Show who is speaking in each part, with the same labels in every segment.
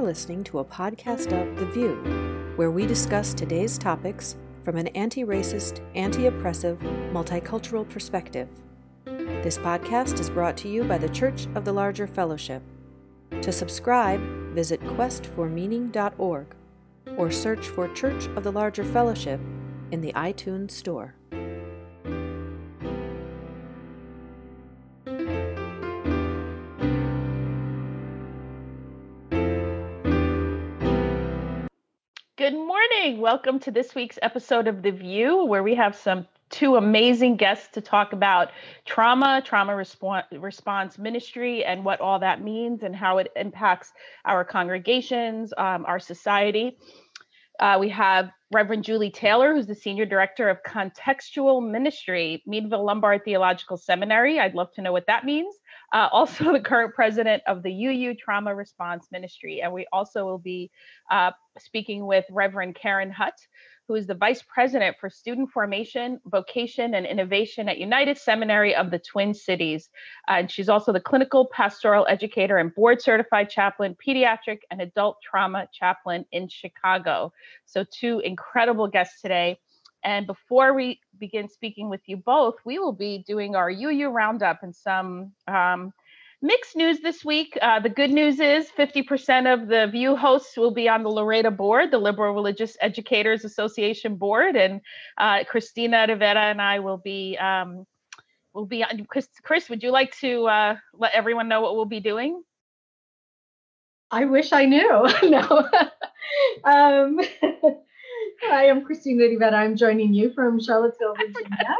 Speaker 1: You're listening to a podcast of The VUU, where we discuss today's topics from an anti racist, anti oppressive, multicultural perspective. This podcast is brought to you by the Church of the Larger Fellowship. To subscribe, visit questformeaning.org or search for Church of the Larger Fellowship in the iTunes Store.
Speaker 2: Morning. Welcome to this week's episode of The VUU, where we have some two amazing guests to talk about trauma, trauma response, response ministry, and what all that means and how it impacts our congregations, um, our society. Uh, we have Reverend Julie Taylor, who's the Senior Director of Contextual Ministry, Meadville Lombard Theological Seminary. I'd love to know what that means. Uh, also, the current president of the UU Trauma Response Ministry. And we also will be uh, speaking with Reverend Karen Hutt, who is the Vice President for Student Formation, Vocation, and Innovation at United Seminary of the Twin Cities. Uh, and she's also the Clinical Pastoral Educator and Board Certified Chaplain, Pediatric and Adult Trauma Chaplain in Chicago. So, two incredible guests today. And before we begin speaking with you both, we will be doing our UU roundup and some um, Mixed news this week. Uh, the good news is 50% of the VUU hosts will be on the LREDA board, the Liberal Religious Educators Association board, and uh, Christina Rivera and I will be um, will be on. Chris, Chris, would you like to uh, let everyone know what we'll be doing?
Speaker 3: I wish I knew. no. um, I am Christina Rivera. I'm joining you from Charlottesville, Virginia.
Speaker 2: I forgot,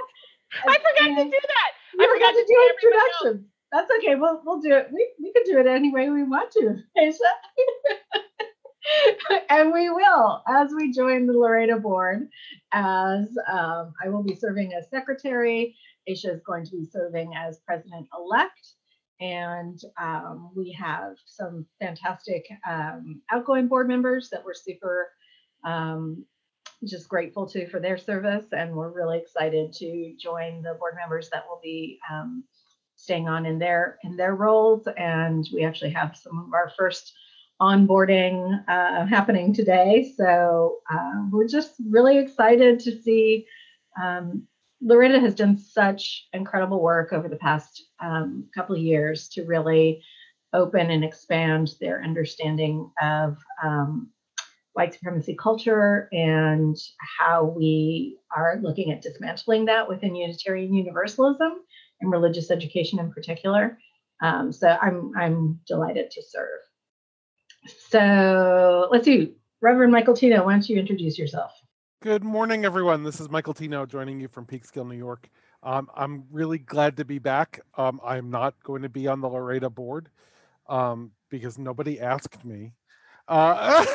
Speaker 2: I forgot to do that.
Speaker 3: I forgot to do introductions. That's okay. We'll we'll do it. We we can do it any way we want to, Aisha. and we will as we join the LREDA board. As um, I will be serving as secretary, Aisha is going to be serving as president elect. And um, we have some fantastic um, outgoing board members that we're super um, just grateful to for their service. And we're really excited to join the board members that will be um, staying on in their in their roles. And we actually have some of our first onboarding uh, happening today. So uh, we're just really excited to see. Um, LREDA has done such incredible work over the past um, couple of years to really open and expand their understanding of um, white supremacy culture and how we are looking at dismantling that within Unitarian Universalism and religious education in particular. Um, so I'm I'm delighted to serve. So let's see, Reverend Michael Tino, why don't you introduce yourself?
Speaker 4: Good morning, everyone. This is Michael Tino joining you from Peekskill, New York. Um, I'm really glad to be back. Um, I'm not going to be on the LREDA board um, because nobody asked me. Uh,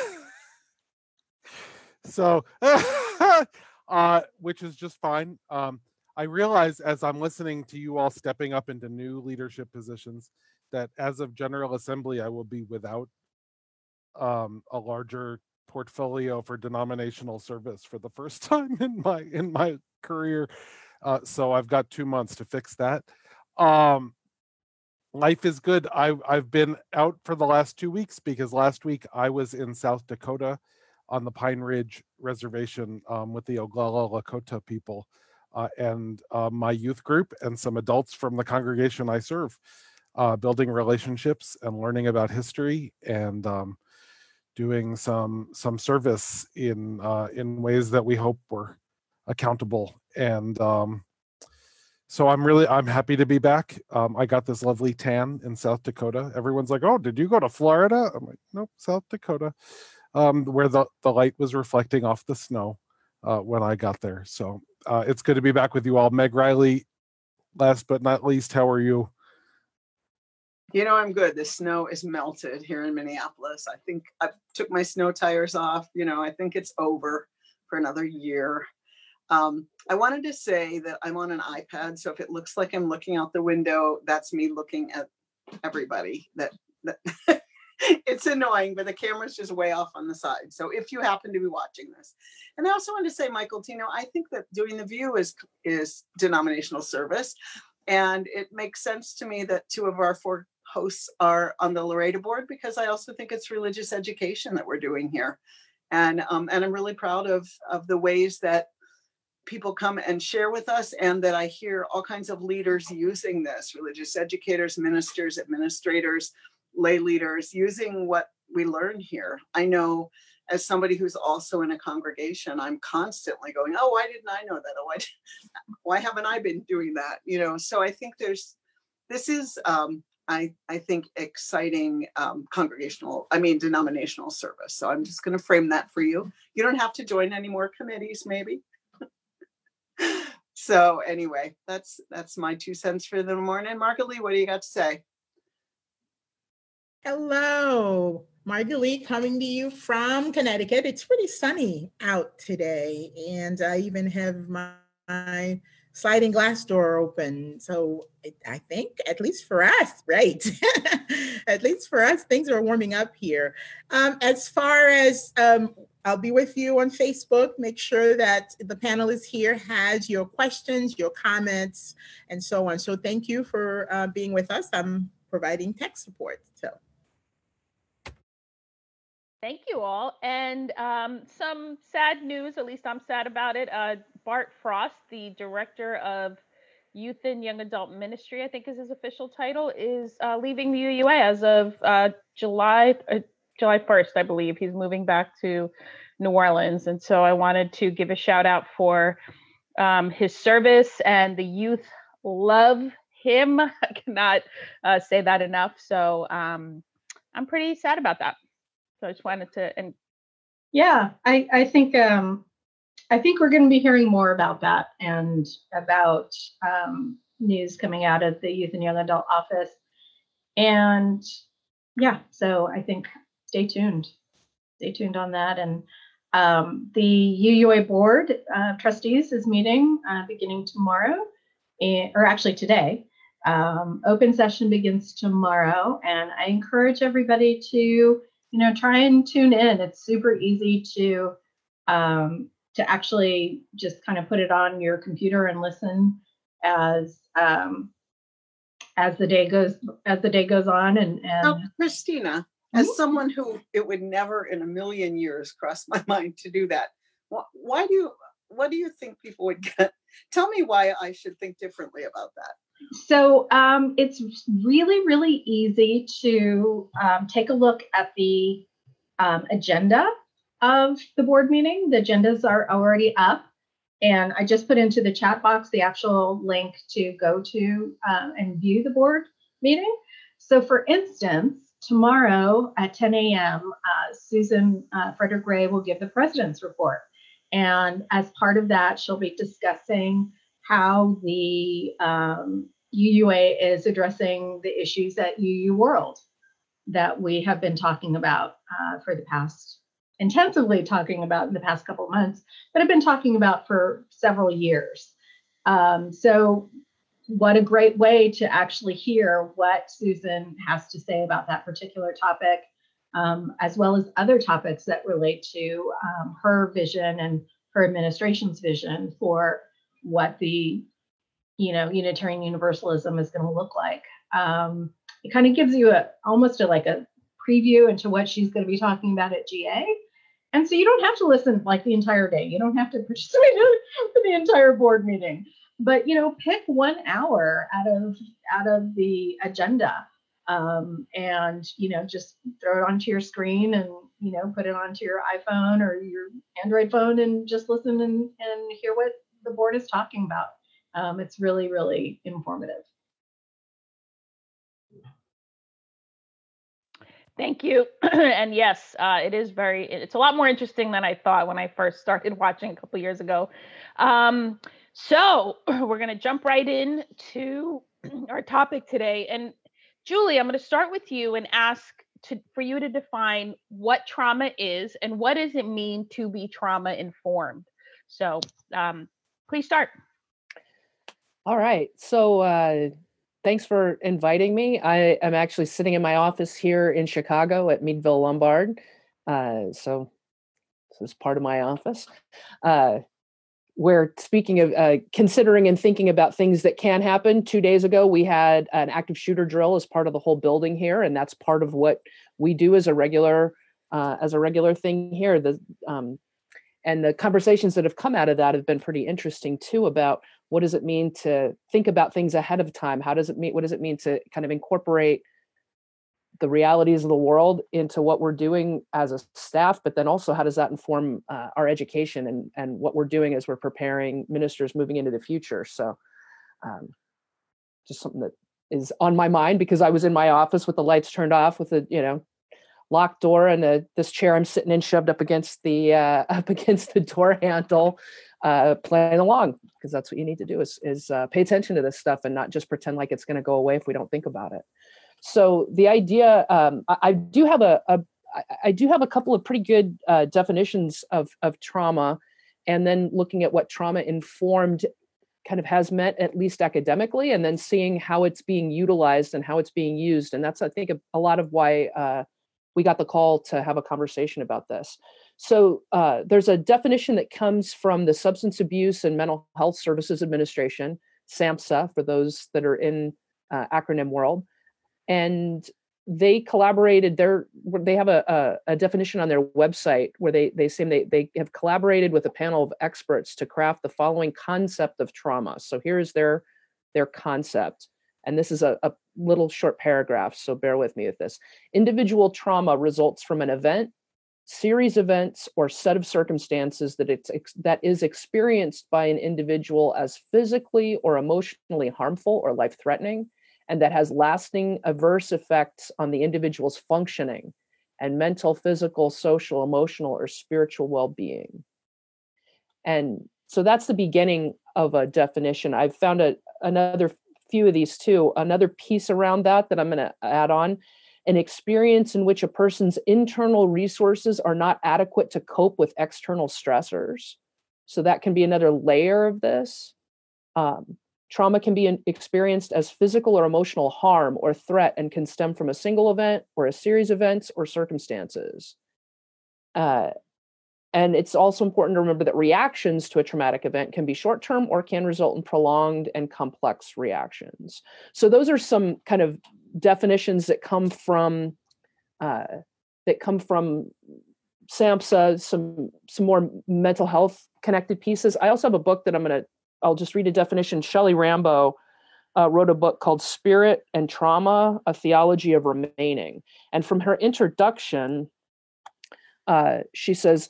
Speaker 4: so, uh, which is just fine. Um, I realize as I'm listening to you all stepping up into new leadership positions that as of General Assembly, I will be without um, a larger portfolio for denominational service for the first time in my in my career. Uh, so I've got two months to fix that. Um, life is good. I I've been out for the last two weeks because last week I was in South Dakota on the Pine Ridge Reservation um, with the Oglala Lakota people uh, and uh, my youth group and some adults from the congregation I serve, uh, building relationships and learning about history and um, doing some some service in uh, in ways that we hope were accountable. And um, so I'm really I'm happy to be back. Um, I got this lovely tan in South Dakota. Everyone's like, "Oh, did you go to Florida?" I'm like, "Nope, South Dakota." Um, where the, the light was reflecting off the snow uh, when I got there. So uh, it's good to be back with you all. Meg Riley, last but not least, how are you?
Speaker 5: You know, I'm good. The snow is melted here in Minneapolis. I think I took my snow tires off. You know, I think it's over for another year. Um, I wanted to say that I'm on an iPad, so if it looks like I'm looking out the window, that's me looking at everybody. That, that it's annoying, but the camera's just way off on the side. So if you happen to be watching this, and I also want to say, Michael Tino, I think that doing the VUU is is denominational service, and it makes sense to me that two of our four hosts are on the LREDA board because I also think it's religious education that we're doing here. And, um, and I'm really proud of, of the ways that people come and share with us and that I hear all kinds of leaders using this, religious educators, ministers, administrators, lay leaders, using what we learn here. I know as somebody who's also in a congregation, I'm constantly going, oh, why didn't I know that? Oh, why, why haven't I been doing that? You know, so I think there's, this is, um, I, I think exciting um, congregational, I mean, denominational service. So I'm just going to frame that for you. You don't have to join any more committees, maybe. so anyway, that's that's my two cents for the morning. Margalie, what do you got to say?
Speaker 6: Hello, Margalie coming to you from Connecticut. It's pretty sunny out today, and I even have my, my sliding glass door open. So I think, at least for us, right? at least for us, things are warming up here. Um, as far as um, I'll be with you on Facebook. Make sure that the panelist here has your questions, your comments, and so on. So thank you for uh, being with us. I'm providing tech support. So.
Speaker 2: Thank you all. And um, some sad news, at least I'm sad about it. Uh, Bart Frost, the director of Youth and Young Adult Ministry, I think is his official title, is uh, leaving the UUA as of uh, July uh, July 1st, I believe. He's moving back to New Orleans. And so I wanted to give a shout out for um, his service and the youth love him. I cannot uh, say that enough. So um, I'm pretty sad about that. So I just wanted to and
Speaker 3: yeah, I I think um I think we're going to be hearing more about that and about um, news coming out of the Youth and Young Adult Office. And yeah, so I think stay tuned. Stay tuned on that. And um, the UUA Board of Trustees is meeting uh, beginning tomorrow, and, or actually today. Um, open session begins tomorrow, and I encourage everybody to, you know, try and tune in. It's super easy to um, to actually just kind of put it on your computer and listen as um, as the day goes as the day goes on. And, and
Speaker 5: oh, Christina, as mm-hmm. someone who it would never in a million years cross my mind to do that why do you what do you think people would get tell me why i should think differently about that
Speaker 3: so um, it's really really easy to um, take a look at the um, agenda of the board meeting the agendas are already up and i just put into the chat box the actual link to go to um, and view the board meeting so for instance tomorrow at 10 a.m., uh, Susan uh, Frederick Gray will give the president's report. And as part of that, she'll be discussing how the um, UUA is addressing the issues at UU World that we have been talking about uh, for the past, intensively talking about in the past couple months, but have been talking about for several years. Um, so what a great way to actually hear what Susan has to say about that particular topic, um, as well as other topics that relate to um, her vision and her administration's vision for what the you know Unitarian Universalism is going to look like. Um, it kind of gives you a almost a like a preview into what she's going to be talking about at GA. And so you don't have to listen like the entire day. You don't have to participate in the entire board meeting but you know pick one hour out of out of the agenda um, and you know just throw it onto your screen and you know put it onto your iphone or your android phone and just listen and, and hear what the board is talking about um, it's really really informative
Speaker 2: Thank you. and yes, uh, it is very, it's a lot more interesting than I thought when I first started watching a couple years ago. Um, so we're going to jump right in to our topic today. And Julie, I'm going to start with you and ask to, for you to define what trauma is and what does it mean to be trauma informed. So um, please start.
Speaker 7: All right. So uh, thanks for inviting me. I am actually sitting in my office here in Chicago at Meadville Lombard. Uh, so this is part of my office. Uh, where speaking of uh, considering and thinking about things that can happen two days ago we had an active shooter drill as part of the whole building here and that's part of what we do as a regular uh, as a regular thing here the um, and the conversations that have come out of that have been pretty interesting too about what does it mean to think about things ahead of time? How does it mean what does it mean to kind of incorporate the realities of the world into what we're doing as a staff but then also how does that inform uh, our education and and what we're doing as we're preparing ministers moving into the future? So um, just something that is on my mind because i was in my office with the lights turned off with the you know locked door and the, this chair i'm sitting in shoved up against the uh, up against the door handle uh, playing along because that's what you need to do is is uh, pay attention to this stuff and not just pretend like it's going to go away if we don't think about it. So the idea, um, I, I, do have a, a I do have a couple of pretty good uh, definitions of of trauma, and then looking at what trauma informed kind of has meant at least academically, and then seeing how it's being utilized and how it's being used, and that's I think a, a lot of why uh, we got the call to have a conversation about this. So uh, there's a definition that comes from the Substance Abuse and Mental Health Services Administration, SAMHSA, for those that are in uh, acronym world. And they collaborated their they have a, a, a, definition on their website where they they say they, they have collaborated with a panel of experts to craft the following concept of trauma. So here's their their concept. And this is a, a little short paragraphs, so bear with me with this individual trauma results from an event series events or set of circumstances that it's that is experienced by an individual as physically or emotionally harmful or life threatening and that has lasting adverse effects on the individual's functioning and mental, physical, social, emotional, or spiritual well being. And so that's the beginning of a definition. I've found a, another few of these too. Another piece around that that I'm going to add on an experience in which a person's internal resources are not adequate to cope with external stressors. So that can be another layer of this. Um, Trauma can be experienced as physical or emotional harm or threat and can stem from a single event or a series of events or circumstances. Uh, and it's also important to remember that reactions to a traumatic event can be short term or can result in prolonged and complex reactions. So, those are some kind of definitions that come from. Uh, that come from SAMHSA, some some more mental health connected pieces. I also have a book that I'm to I'll just read a definition. Shelley Rambo uh, wrote a book called Spirit and Trauma A Theology of Remaining. And from her introduction, uh, she says,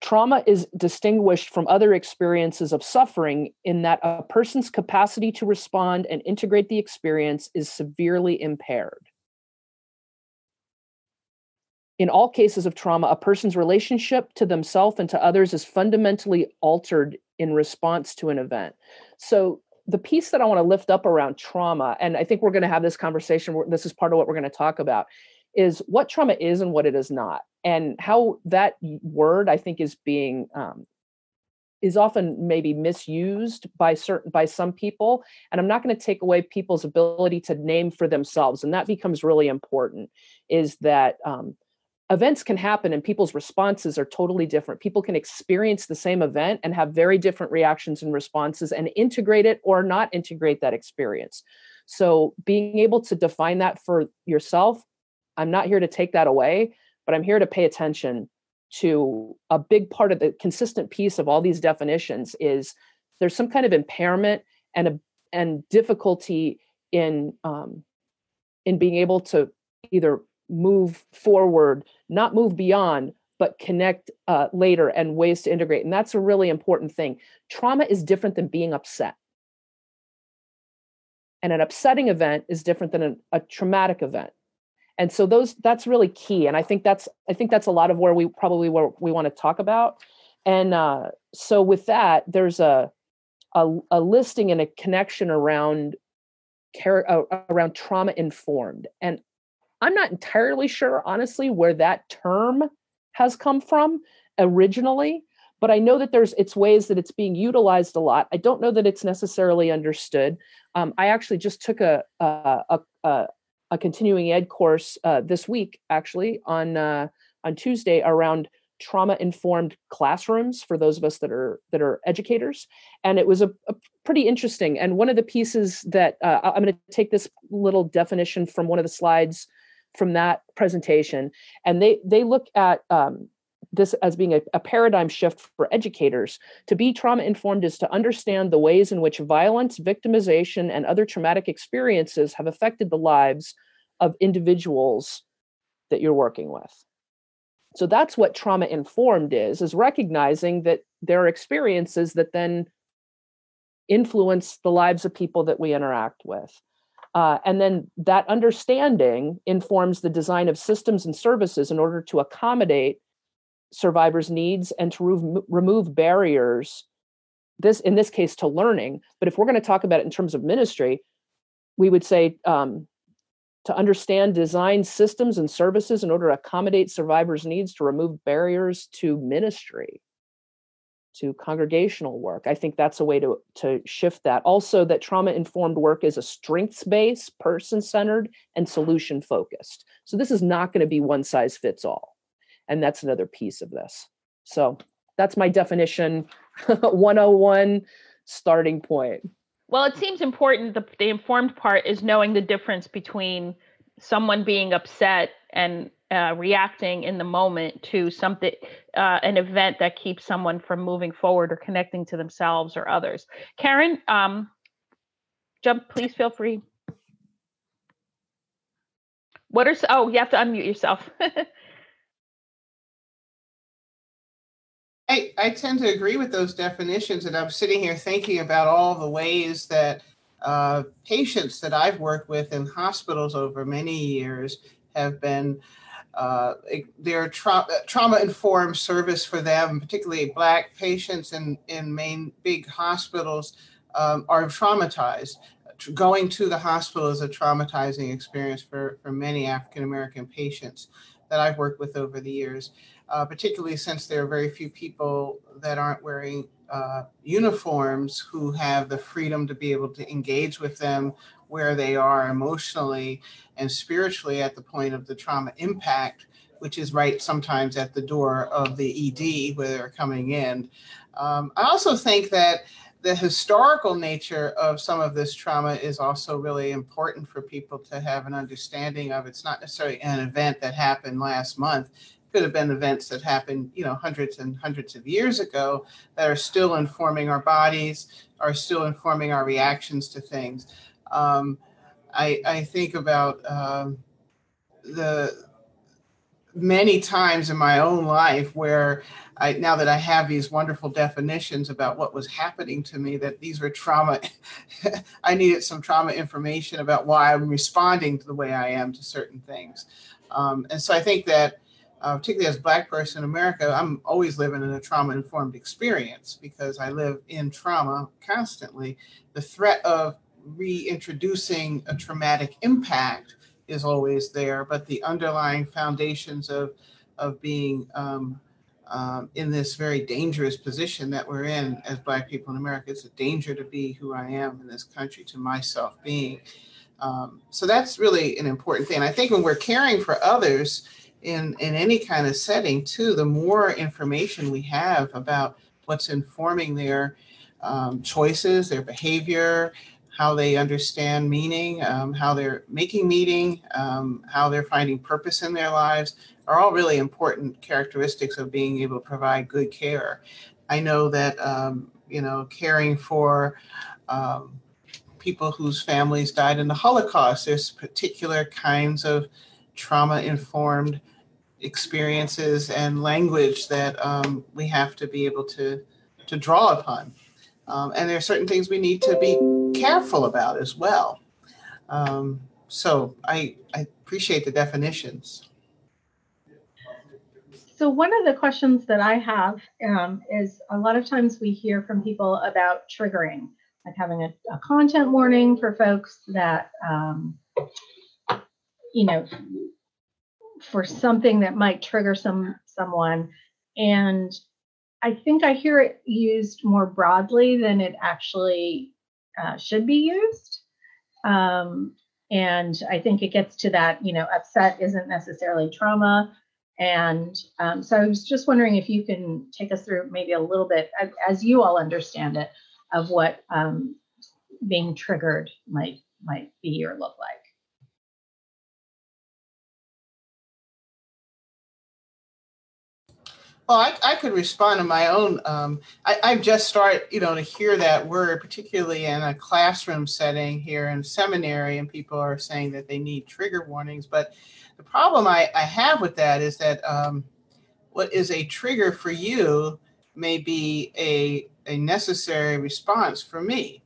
Speaker 7: Trauma is distinguished from other experiences of suffering in that a person's capacity to respond and integrate the experience is severely impaired. In all cases of trauma, a person's relationship to themselves and to others is fundamentally altered in response to an event. So the piece that I want to lift up around trauma, and I think we're going to have this conversation. This is part of what we're going to talk about, is what trauma is and what it is not, and how that word I think is being um, is often maybe misused by certain by some people. And I'm not going to take away people's ability to name for themselves, and that becomes really important. Is that um, events can happen and people's responses are totally different. People can experience the same event and have very different reactions and responses and integrate it or not integrate that experience. So, being able to define that for yourself, I'm not here to take that away, but I'm here to pay attention to a big part of the consistent piece of all these definitions is there's some kind of impairment and a and difficulty in um, in being able to either move forward, not move beyond, but connect uh, later and ways to integrate. And that's a really important thing. Trauma is different than being upset. And an upsetting event is different than a, a traumatic event. And so those that's really key. And I think that's I think that's a lot of where we probably where we want to talk about. And uh, so with that, there's a, a, a listing and a connection around care uh, around trauma informed. And I'm not entirely sure, honestly, where that term has come from originally, but I know that there's it's ways that it's being utilized a lot. I don't know that it's necessarily understood. Um, I actually just took a a, a, a continuing ed course uh, this week, actually on uh, on Tuesday around trauma informed classrooms for those of us that are that are educators. And it was a, a pretty interesting. And one of the pieces that uh, i'm going to take this little definition from one of the slides from that presentation. And they they look at um, this as being a, a, paradigm shift for educators to be trauma informed is to understand the ways in which violence victimization and other traumatic experiences have affected the lives of individuals that you're working with. So that's what trauma informed is is recognizing that there are experiences that then influence the lives of people that we interact with. Uh, and then that understanding informs the design of systems and services in order to accommodate survivors needs and to re- remove barriers this in this case to learning. But if we're going to talk about it in terms of ministry we would say um, to understand design systems and services in order to accommodate survivors needs to remove barriers to ministry to congregational work. I think that's a way to to shift that. Also that trauma informed work is a strengths based person centered and solution focused so this is not going to be one size fits all and that's another piece of this so that's my definition 101 starting point
Speaker 2: well, it seems important. The, the informed part is knowing the difference between someone being upset and uh, reacting in the moment to something, uh, an event that keeps someone from moving forward or connecting to themselves or others. Karen, um, jump, please feel free. What are, oh, you have to unmute yourself.
Speaker 8: I, I tend to agree with those definitions, and I'm sitting here thinking about all the ways that uh, patients that I've worked with in hospitals over many years have been uh, their tra- trauma informed service for them, particularly Black patients in, in main big hospitals, um, are traumatized. Going to the hospital is a traumatizing experience for, for many African American patients that I've worked with over the years uh, particularly since there are very few people that aren't wearing uh, uniforms who have the freedom to be able to engage with them where they are emotionally and spiritually at the point of the trauma impact, which is right sometimes at the door of the ED where they're coming in. Um, I also think that the historical nature of some of this trauma is also really important for people to have an understanding of. It's not necessarily an event that happened last month could have been events that happened, you know, hundreds and hundreds of years ago that are still informing our bodies, are still informing our reactions to things. Um, I, I think about um, the many times in my own life where I, now that I have these wonderful definitions about what was happening to me, that these were trauma, I needed some trauma information about why I'm responding to the way I am to certain things. Um, and so I think that uh, particularly as black person in America, I'm always living in a trauma informed experience because I live in trauma constantly. The threat of reintroducing a traumatic impact is always there, but the underlying foundations of of being um, um, in this very dangerous position that we're in as Black people in America, it's a danger to be who I am in this country, to myself being. Um, so that's really an important thing. I think when we're caring for others, in in any kind of setting too the more information we have about what's informing their um, choices their behavior how they understand meaning um, how they're making meaning um, how they're finding purpose in their lives are all really important characteristics of being able to provide good care. I know that um, you know caring for um, people whose families died in the holocaust there's particular kinds of trauma informed experiences and language that um, we have to be able to to draw upon. Um, and there are certain things we need to be careful about as well. Um, so I, I appreciate the definitions.
Speaker 3: So one of the questions that I have um, is a lot of times we hear from people about triggering, like having a, a content warning for folks that, um, you know, for something that might trigger some someone. And i think i hear it used more broadly than it actually uh, should be used. Um, and i think it gets to that you know upset isn't necessarily trauma. And um, so I was just wondering if you can take us through maybe a little bit, as you all understand it, of what um, being triggered might might be or look like.
Speaker 8: Well, I, I could respond to my own. Um, I, I've just started, you know, to hear that word, particularly in a classroom setting here in seminary, and people are saying that they need trigger warnings. But the problem I, I have with that is that um, what is a trigger for you may be a, a necessary response for me.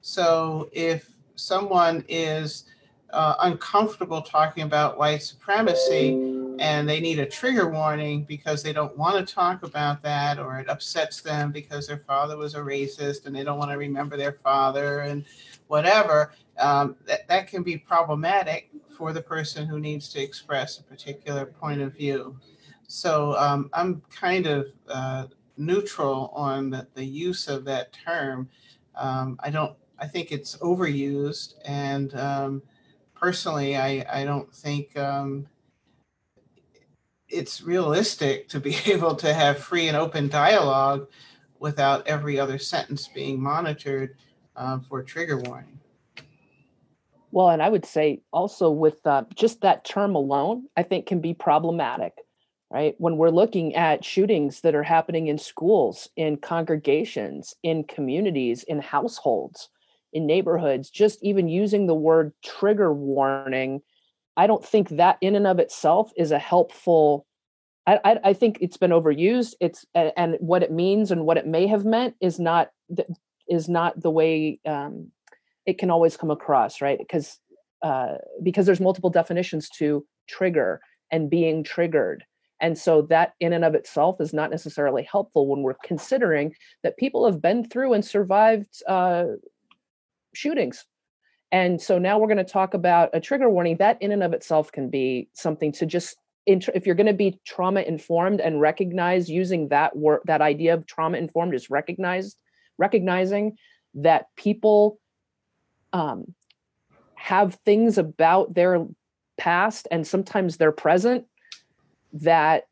Speaker 8: So if someone is uh, uncomfortable talking about white supremacy, and they need a trigger warning because they don't want to talk about that or it upsets them because their father was a racist and they don't want to remember their father and whatever um, that, that can be problematic for the person who needs to express a particular point of view. So um, i'm kind of uh, neutral on the, the, use of that term. Um, i don't i think it's overused and um, personally i, I don't think um, it's realistic to be able to have free and open dialogue without every other sentence being monitored um, for trigger warning.
Speaker 7: Well, and I would say also with uh, just that term alone, I think can be problematic, right? When we're looking at shootings that are happening in schools, in congregations, in communities, in households, in neighborhoods, just even using the word trigger warning I don't think that in and of itself is a helpful. I, I, I think it's been overused. It's and what it means and what it may have meant is not is not the way um, it can always come across, right? Because uh, because there's multiple definitions to trigger and being triggered. And so that in and of itself is not necessarily helpful when we're considering that people have been through and survived uh, shootings and so now we're going to talk about a trigger warning. That in and of itself can be something to just if you're going to be trauma informed and recognize using that word that idea of trauma informed is recognized recognizing that people um, have things about their past and sometimes their present that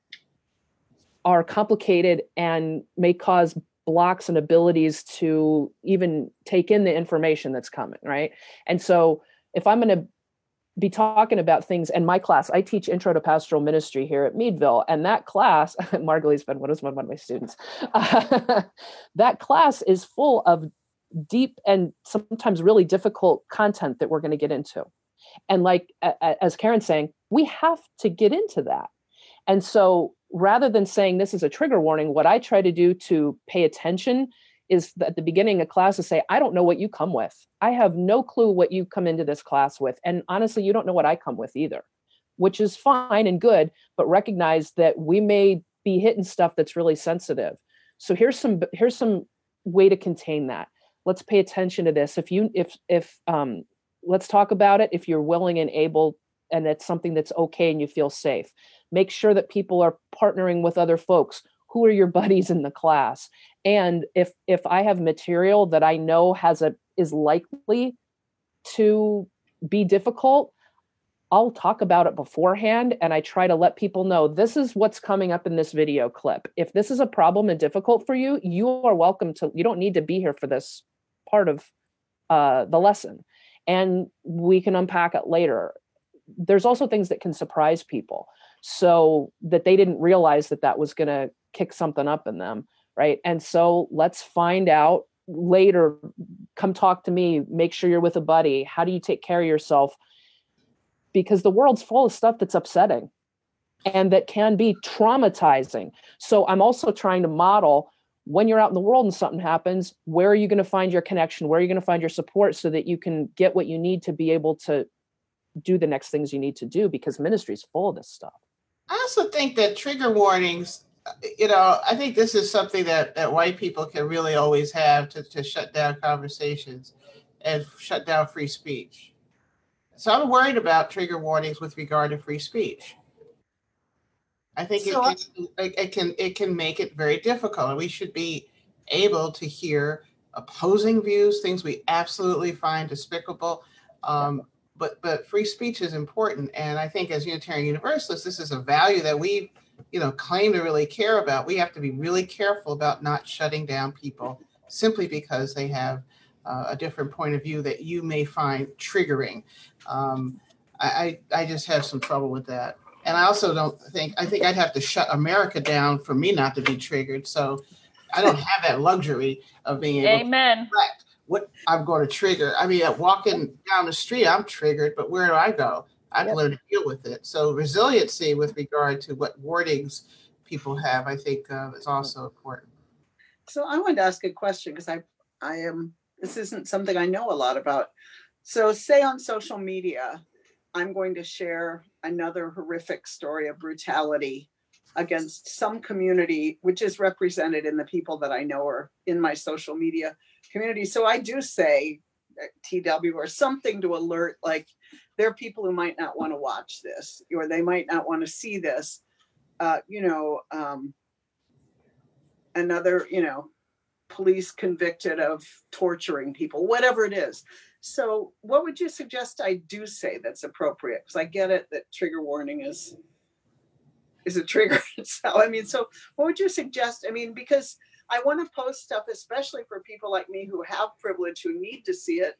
Speaker 7: are complicated and may cause blocks and abilities to even take in the information that's coming right? And so if i'm going to be talking about things in my class i teach intro to pastoral ministry here at meadville and that class margalee's been one of my students? Uh, that class is full of deep and sometimes really difficult content that we're going to get into. And like as karen's saying we have to get into that. And so rather than saying this is a trigger warning, what I try to do to pay attention is at the beginning of class to say, I don't know what you come with. I have no clue what you come into this class with. And honestly, you don't know what I come with either, which is fine and good, but recognize that we may be hitting stuff that's really sensitive. So here's some here's some way to contain that. Let's pay attention to this. If you if if um let's talk about it if you're willing and able and it's something that's okay and you feel safe. Make sure that people are partnering with other folks. Who are your buddies in the class? And if if i have material that i know has a is likely to be difficult i'll talk about it beforehand and i try to let people know this is what's coming up in this video clip. If this is a problem and difficult for you you are welcome to you don't need to be here for this part of uh, the lesson. And we can unpack it later there's also things that can surprise people. So that they didn't realize that that was going to kick something up in them right? And so let's find out later come talk to me make sure you're with a buddy. How do you take care of yourself? Because the world's full of stuff that's upsetting and that can be traumatizing. So i'm also trying to model when you're out in the world and something happens where are you going to find your connection? Where are you going to find your support so that you can get what you need to be able to do the next things you need to do because ministry is full of this stuff
Speaker 8: I also think that trigger warnings, you know, I think this is something that, that white people can really always have to, to shut down conversations and shut down free speech. So I'm worried about trigger warnings with regard to free speech. I think so it, can, it can it can make it very difficult, and we should be able to hear opposing views, things we absolutely find despicable, um, but but free speech is important, and I think as Unitarian Universalists, this is a value that we, you know, claim to really care about. We have to be really careful about not shutting down people simply because they have uh, a different point of view that you may find triggering. Um, I, I just have some trouble with that. And I also don't think, I think I'd have to shut America down for me not to be triggered. So I don't have that luxury of being able
Speaker 2: Amen.
Speaker 8: to reflect what I'm going to trigger. I mean, walking down the street, I'm triggered, but where do I go? I've
Speaker 7: Yep.
Speaker 8: learned to deal with it. So resiliency with regard to what wordings people have, I think uh, is also important.
Speaker 5: So I wanted to ask a question because I, I am, this isn't something I know a lot about. So say on social media, I'm going to share another horrific story of brutality against some community, which is represented in the people that I know are in my social media community. So I do say uh, TW or something to alert, like there are people who might not want to watch this or they might not want to see this. Uh, you know, um, another, you know, police convicted of torturing people, whatever it is. So, what would you suggest I do say that's appropriate? Because I get it that trigger warning is is a trigger. so, I mean, so what would you suggest? I mean, because I want to post stuff, especially for people like me who have privilege, who need to see it.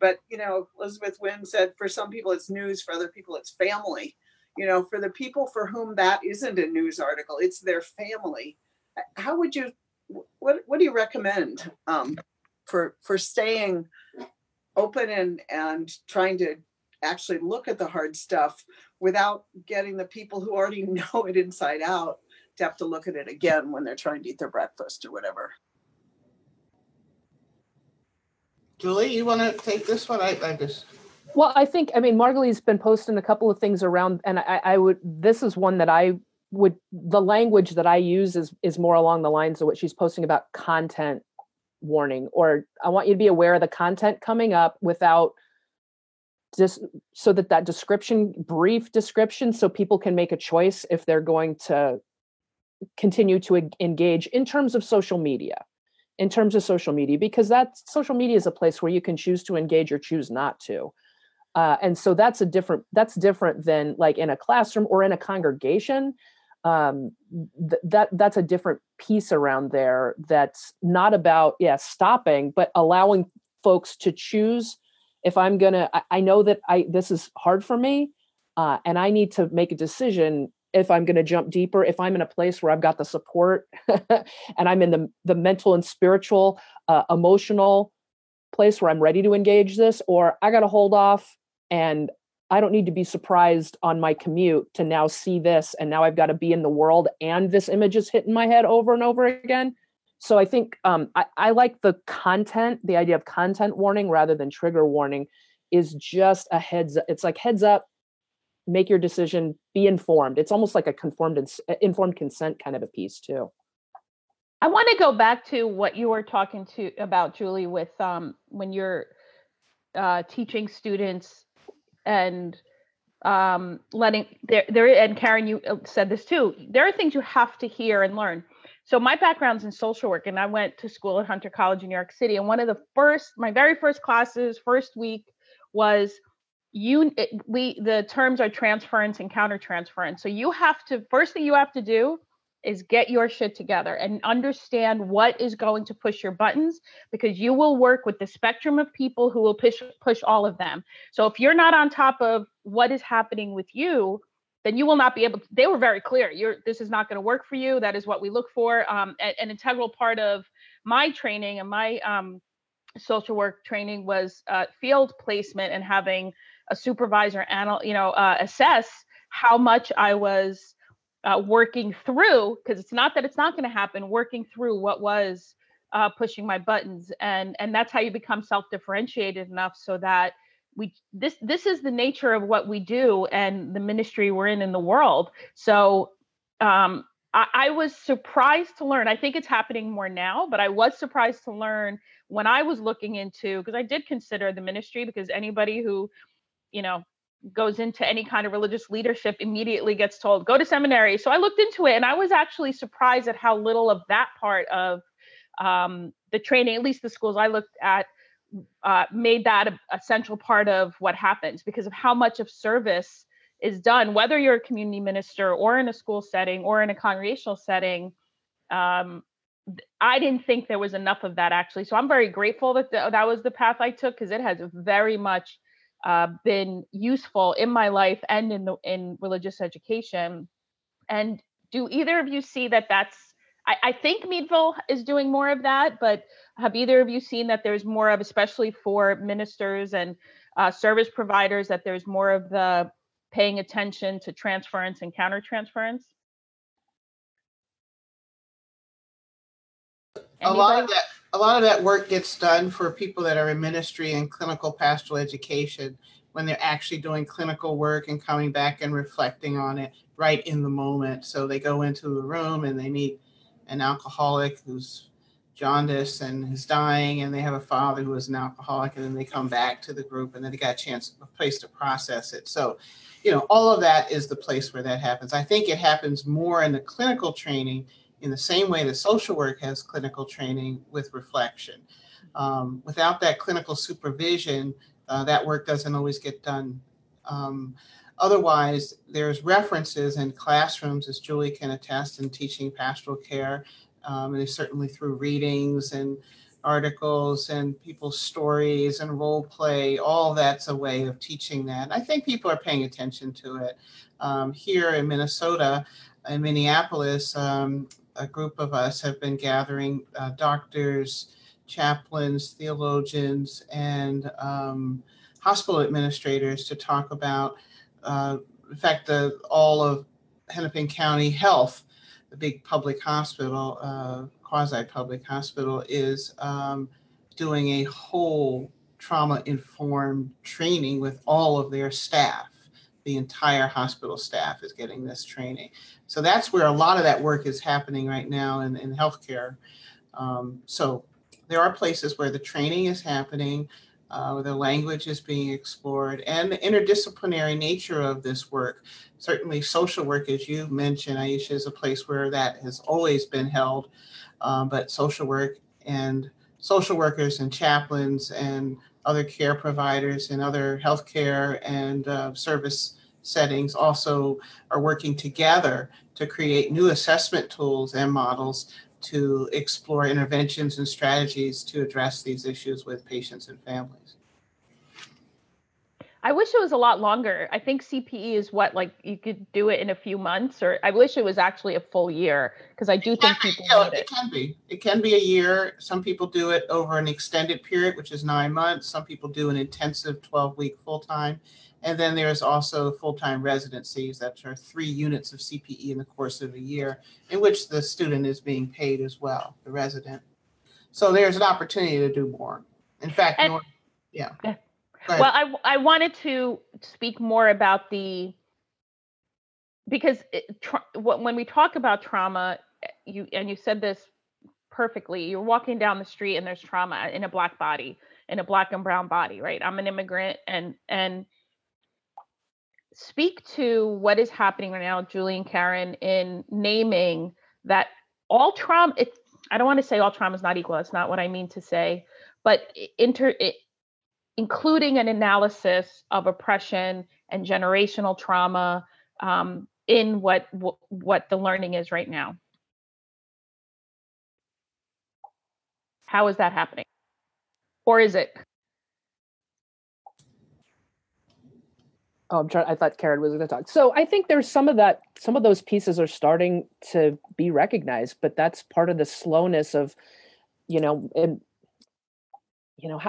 Speaker 5: But you know, Elizabeth Wynn said, for some people it's news, for other people it's family. You know, for the people for whom that isn't a news article, it's their family. How would you? What What do you recommend um, for for staying open and and trying to actually look at the hard stuff without getting the people who already know it inside out to have to look at it again when they're trying to eat their breakfast or whatever.
Speaker 8: Julie, you want to take this one? I, I just.
Speaker 7: Well, I think I mean Margalee's been posting a couple of things around, and I, I would. This is one that I would. The language that I use is is more along the lines of what she's posting about content warning, or I want you to be aware of the content coming up without just so that that description, brief description, so people can make a choice if they're going to continue to engage in terms of social media in terms of social media because that social media is a place where you can choose to engage or choose not to. Uh, and so that's a different that's different than like in a classroom or in a congregation um, th- that that's a different piece around there that's not about yeah stopping but allowing folks to choose if i'm gonna i, I know that i this is hard for me uh, and i need to make a decision if i'm to jump deeper if i'm in a place where i've got the support and i'm in the the mental and spiritual uh, emotional place where i'm ready to engage this or i got to hold off and i don't need to be surprised on my commute to now see this and now i've got to be in the world and this image is hitting my head over and over again so i think um, I, I like the content the idea of content warning rather than trigger warning is just a heads it's like heads up make your decision be informed it's almost like a conformed ins- informed consent kind of a piece too
Speaker 2: I want to go back to what you were talking to about, Julie, with um, when you're uh, teaching students and um, letting there there and Karen, you uh, said this too. There are things you have to hear and learn. So my background's in social work, and I went to school at Hunter College in New York City. And one of the first, my very first classes, first week, was you. It, we the terms are transference and countertransference. So you have to first thing you have to do is get your shit together and understand what is going to push your buttons because you will work with the spectrum of people who will push push all of them. So if you're not on top of what is happening with you, then you will not be able to, they were very clear. You're this is not going to work for you. That is what we look for. Um, an, an integral part of my training and my um, social work training was uh, field placement and having a supervisor anal, you know, uh, assess how much I was uh, working through because it's not that it's not going to happen working through what was uh, pushing my buttons and and that's how you become self-differentiated enough so that we this this is the nature of what we do and the ministry we're in in the world. So um I, I was surprised to learn i think it's happening more now but i was surprised to learn when i was looking into because i did consider the ministry because anybody who you know goes into any kind of religious leadership immediately gets told go to seminary. So i looked into it and i was actually surprised at how little of that part of um, the training at least the schools i looked at uh, made that a, a central part of what happens because of how much of service is done, whether you're a community minister or in a school setting or in a congregational setting. Um, I didn't think there was enough of that actually. So I'm very grateful that the, that was the path I took because it has very much uh, been useful in my life and in the in religious education. And do either of you see that that's? I, I think Meadville is doing more of that, but have either of you seen that there's more of, especially for ministers and uh, service providers, that there's more of the paying attention to transference and countertransference?
Speaker 8: a lot of that a lot of that work gets done for people that are in ministry and clinical pastoral education when they're actually doing clinical work and coming back and reflecting on it right in the moment so they go into a room and they meet an alcoholic who's jaundice and is dying and they have a father who is an alcoholic and then they come back to the group and then they got a chance a place to process it so you know all of that is the place where that happens i think it happens more in the clinical training in the same way that social work has clinical training with reflection. Um, without that clinical supervision, uh, that work doesn't always get done. Um, otherwise, there's references in classrooms, as Julie can attest, in teaching pastoral care, um, and certainly through readings and articles and people's stories and role play. All that's a way of teaching that. I think people are paying attention to it. Um, here in Minnesota, in Minneapolis, um, a group of us have been gathering uh, doctors, chaplains, theologians, and um, hospital administrators to talk about, uh, in fact, the, all of Hennepin County Health, the big public hospital, uh, quasi public hospital, is um, doing a whole trauma informed training with all of their staff the entire hospital staff is getting this training. So that's where a lot of that work is happening right now in, in healthcare. Um, so there are places where the training is happening, uh, the language is being explored, and the interdisciplinary nature of this work. Certainly, social work, as you mentioned, Aisha, is a place where that has always been held. Um, but social work and social workers and chaplains and other care providers and other healthcare and uh, service settings also are working together to create new assessment tools and models to explore interventions and strategies to address these issues with patients and families.
Speaker 2: I wish it was a lot longer. I think CPE is what like you could do it in a few months, or I wish it was actually a full year because I do think people
Speaker 8: know, it. it. can be. It can be a year. Some people do it over an extended period, which is nine months. Some people do an intensive twelve week full time, and then there's also full-time residencies that are three units of CPE in the course of a year, in which the student is being paid as well, the resident. So there's an opportunity to do more. In fact,
Speaker 2: and,
Speaker 8: more, yeah.
Speaker 2: Well, I I wanted to speak more about the because it, tra- when we talk about trauma, eh, you and you said this perfectly. You're walking down the street and there's trauma in a black body, in a black and brown body, right? I'm an immigrant, and and speak to what is happening right now, Julie and Karen, in naming that all trauma. It, I don't want to say all trauma is not equal. That's not what I mean to say. But inter, it, including an analysis of oppression and generational trauma um, in what what the learning is right now. How is that happening? Or is it?
Speaker 7: Oh, I'm trying. I thought Karen was going to talk. So I think there's some of that. Some of those pieces are starting to be recognized, but that's part of the slowness of, you know, and you know,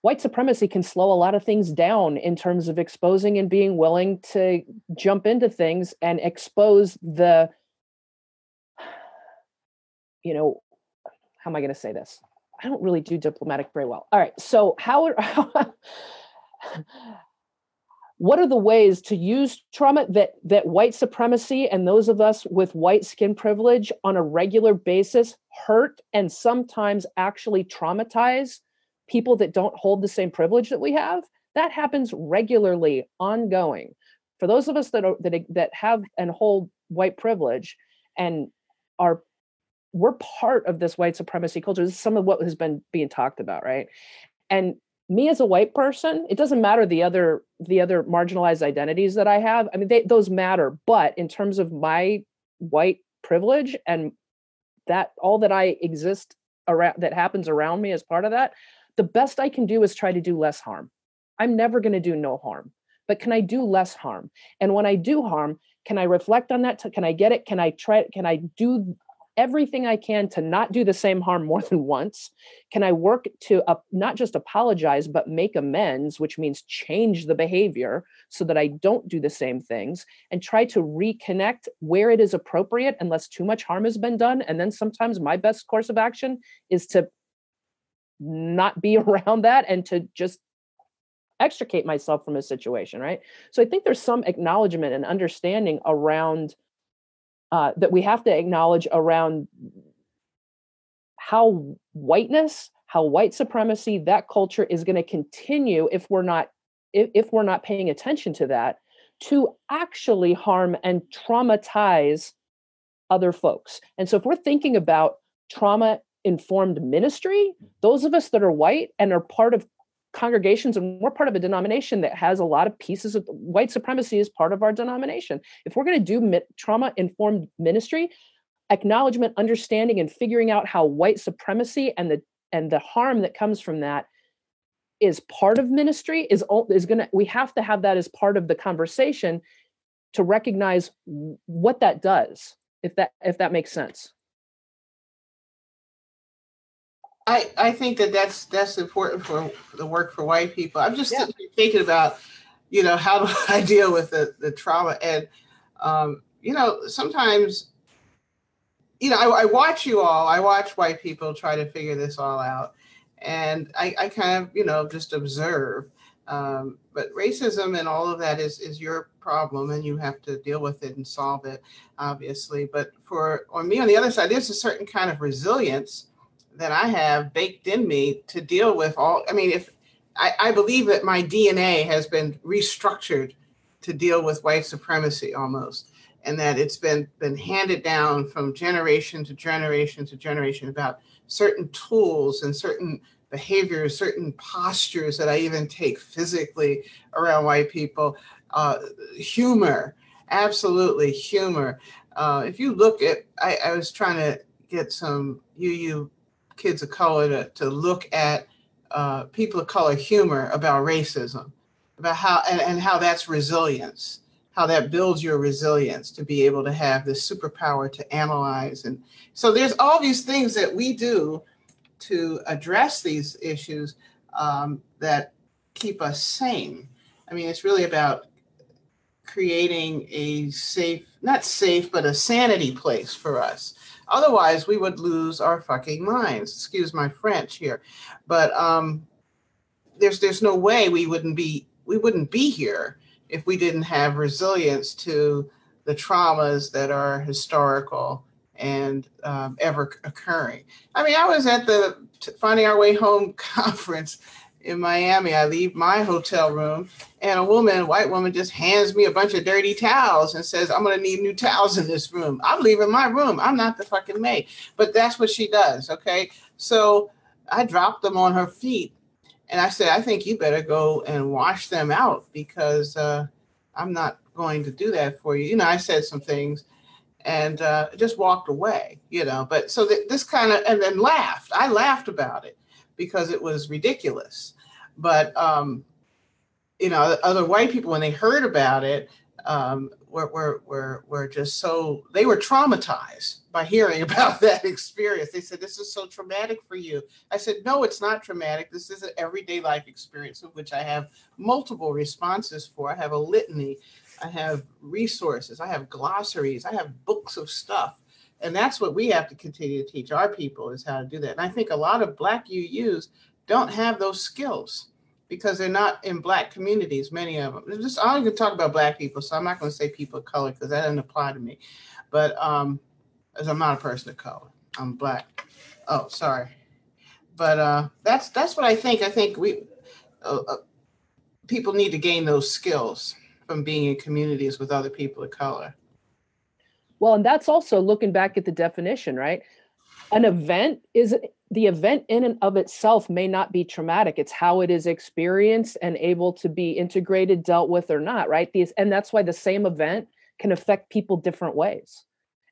Speaker 7: white supremacy can slow a lot of things down in terms of exposing and being willing to jump into things and expose the, you know, how am I going to say this? I don't really do diplomatic very well. All right. So how, how what are the ways to use trauma that that white supremacy and those of us with white skin privilege on a regular basis hurt and sometimes actually traumatize people that don't hold the same privilege that we have? That happens regularly ongoing. For those of us that are that, that have and hold white privilege and are we're part of this white supremacy culture this is some of what has been being talked about right? And me as a white person, it doesn't matter the other the other marginalized identities that I have. I mean, they, those matter, but in terms of my white privilege and that all that I exist around that happens around me as part of that, the best I can do is try to do less harm. I'm never going to do no harm, but can I do less harm? And when I do harm, can I reflect on that? Can I get it? Can I try? Can I do everything I can to not do the same harm more than once? Can I work to uh, not just apologize, but make amends, which means change the behavior so that I don't do the same things and try to reconnect where it is appropriate unless too much harm has been done? And then sometimes my best course of action is to not be around that and to just extricate myself from a situation right so i think there's some acknowledgement and understanding around uh, that we have to acknowledge around how whiteness how white supremacy that culture is going to continue if we're not if, if we're not paying attention to that to actually harm and traumatize other folks. And so if we're thinking about trauma informed ministry those of us that are white and are part of congregations and we're part of a denomination that has a lot of pieces of white supremacy is part of our denomination. If we're going to do trauma informed ministry acknowledgement understanding and figuring out how white supremacy and the and the harm that comes from that is part of ministry is is going to we have to have that as part of the conversation to recognize what that does if that if that makes sense
Speaker 8: I, I think that that's that's important for, the work for white people. I'm just yeah. thinking about, you know, how do I deal with the, the trauma and, um, you know, sometimes, you know, I, I, watch you all. I watch white people try to figure this all out, and I, I kind of, you know, just observe. Um, but racism and all of that is is your problem, and you have to deal with it and solve it, obviously. But for on me on the other side, there's a certain kind of resilience that I have baked in me to deal with all. I mean, if I, I believe that my DNA has been restructured to deal with white supremacy almost, and that it's been been handed down from generation to generation to generation about certain tools and certain behaviors, certain postures that I even take physically around white people. Uh, humor, absolutely humor. Uh, if you look at, I, I was trying to get some UU kids of color to, to look at uh, people of color humor about racism, about how and, and how that's resilience, how that builds your resilience to be able to have this superpower to analyze. And so there's all these things that we do to address these issues um, that keep us sane. I mean, it's really about creating a safe, not safe, but a sanity place for us Otherwise, we would lose our fucking minds. Excuse my French here, but um, there's there's no way we wouldn't be we wouldn't be here if we didn't have resilience to the traumas that are historical and um, ever occurring. I mean, I was at the Finding Our Way Home conference in Miami. I leave my hotel room, and a woman, a white woman, just hands me a bunch of dirty towels and says, I'm going to need new towels in this room. I'm leaving my room. I'm not the fucking maid. But that's what she does. Okay. So I dropped them on her feet. And I said, I think you better go and wash them out because uh, I'm not going to do that for you. You know, I said some things and uh, just walked away, you know. But so th- this kind of, and then laughed. I laughed about it because it was ridiculous. But um, you know, other white people when they heard about it um, were, were were were just so they were traumatized by hearing about that experience. They said, "This is so traumatic for you." I said, "No, it's not traumatic. This is an everyday life experience of which I have multiple responses for. I have a litany." I have resources, I have glossaries, I have books of stuff and that's what we have to continue to teach our people is how to do that. And I think a lot of black UUs don't have those skills because they're not in black communities, many of them. Just I'm going to talk about black people, so I'm not going to say people of color because that doesn't apply to me. But um, as I'm not a person of color, I'm black. Oh, sorry. But uh, that's that's what I think. I think we uh, uh, people need to gain those skills from being in communities with other people of color.
Speaker 7: Well, and that's also looking back at the definition, right? An event is the event in and of itself may not be traumatic. It's how it is experienced and able to be integrated dealt with or not right? These and that's why the same event can affect people different ways.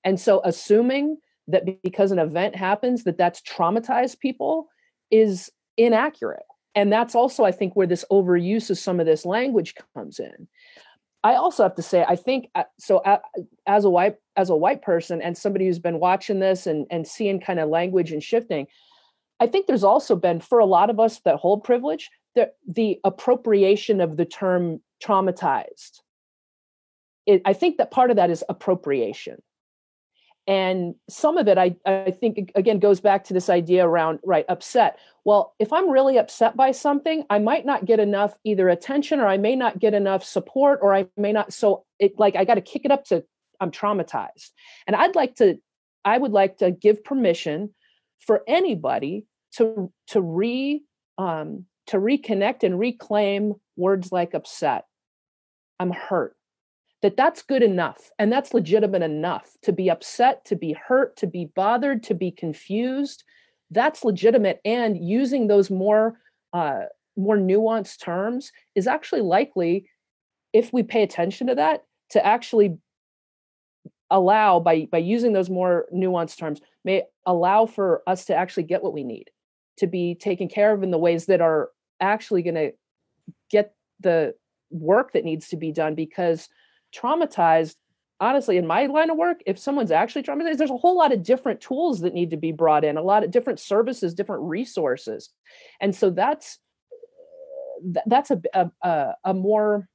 Speaker 7: And so assuming that because an event happens that that's traumatized people is inaccurate. And that's also i think where this overuse of some of this language comes in. I also have to say i think uh, so uh, as a white as a white person and somebody who's been watching this and and seeing kind of language and shifting I think there's also been for a lot of us that hold privilege the the appropriation of the term traumatized. It, I think that part of that is appropriation. And some of it, I, I think, again, goes back to this idea around, right, upset. Well, if I'm really upset by something, I might not get enough either attention or I may not get enough support or I may not. So it like I got to kick it up to I'm traumatized. And I'd like to, I would like to give permission for anybody to to re um, to reconnect and reclaim words like upset. I'm hurt. That that's good enough and that's legitimate enough. To be upset to be hurt to be bothered to be confused that's legitimate. And using those more uh, more nuanced terms is actually likely if we pay attention to that to actually allow by by using those more nuanced terms may allow for us to actually get what we need to be taken care of in the ways that are actually going to get the work that needs to be done because traumatized honestly in my line of work if someone's actually traumatized there's a whole lot of different tools that need to be brought in a lot of different services different resources. And so that's that's a, a, a more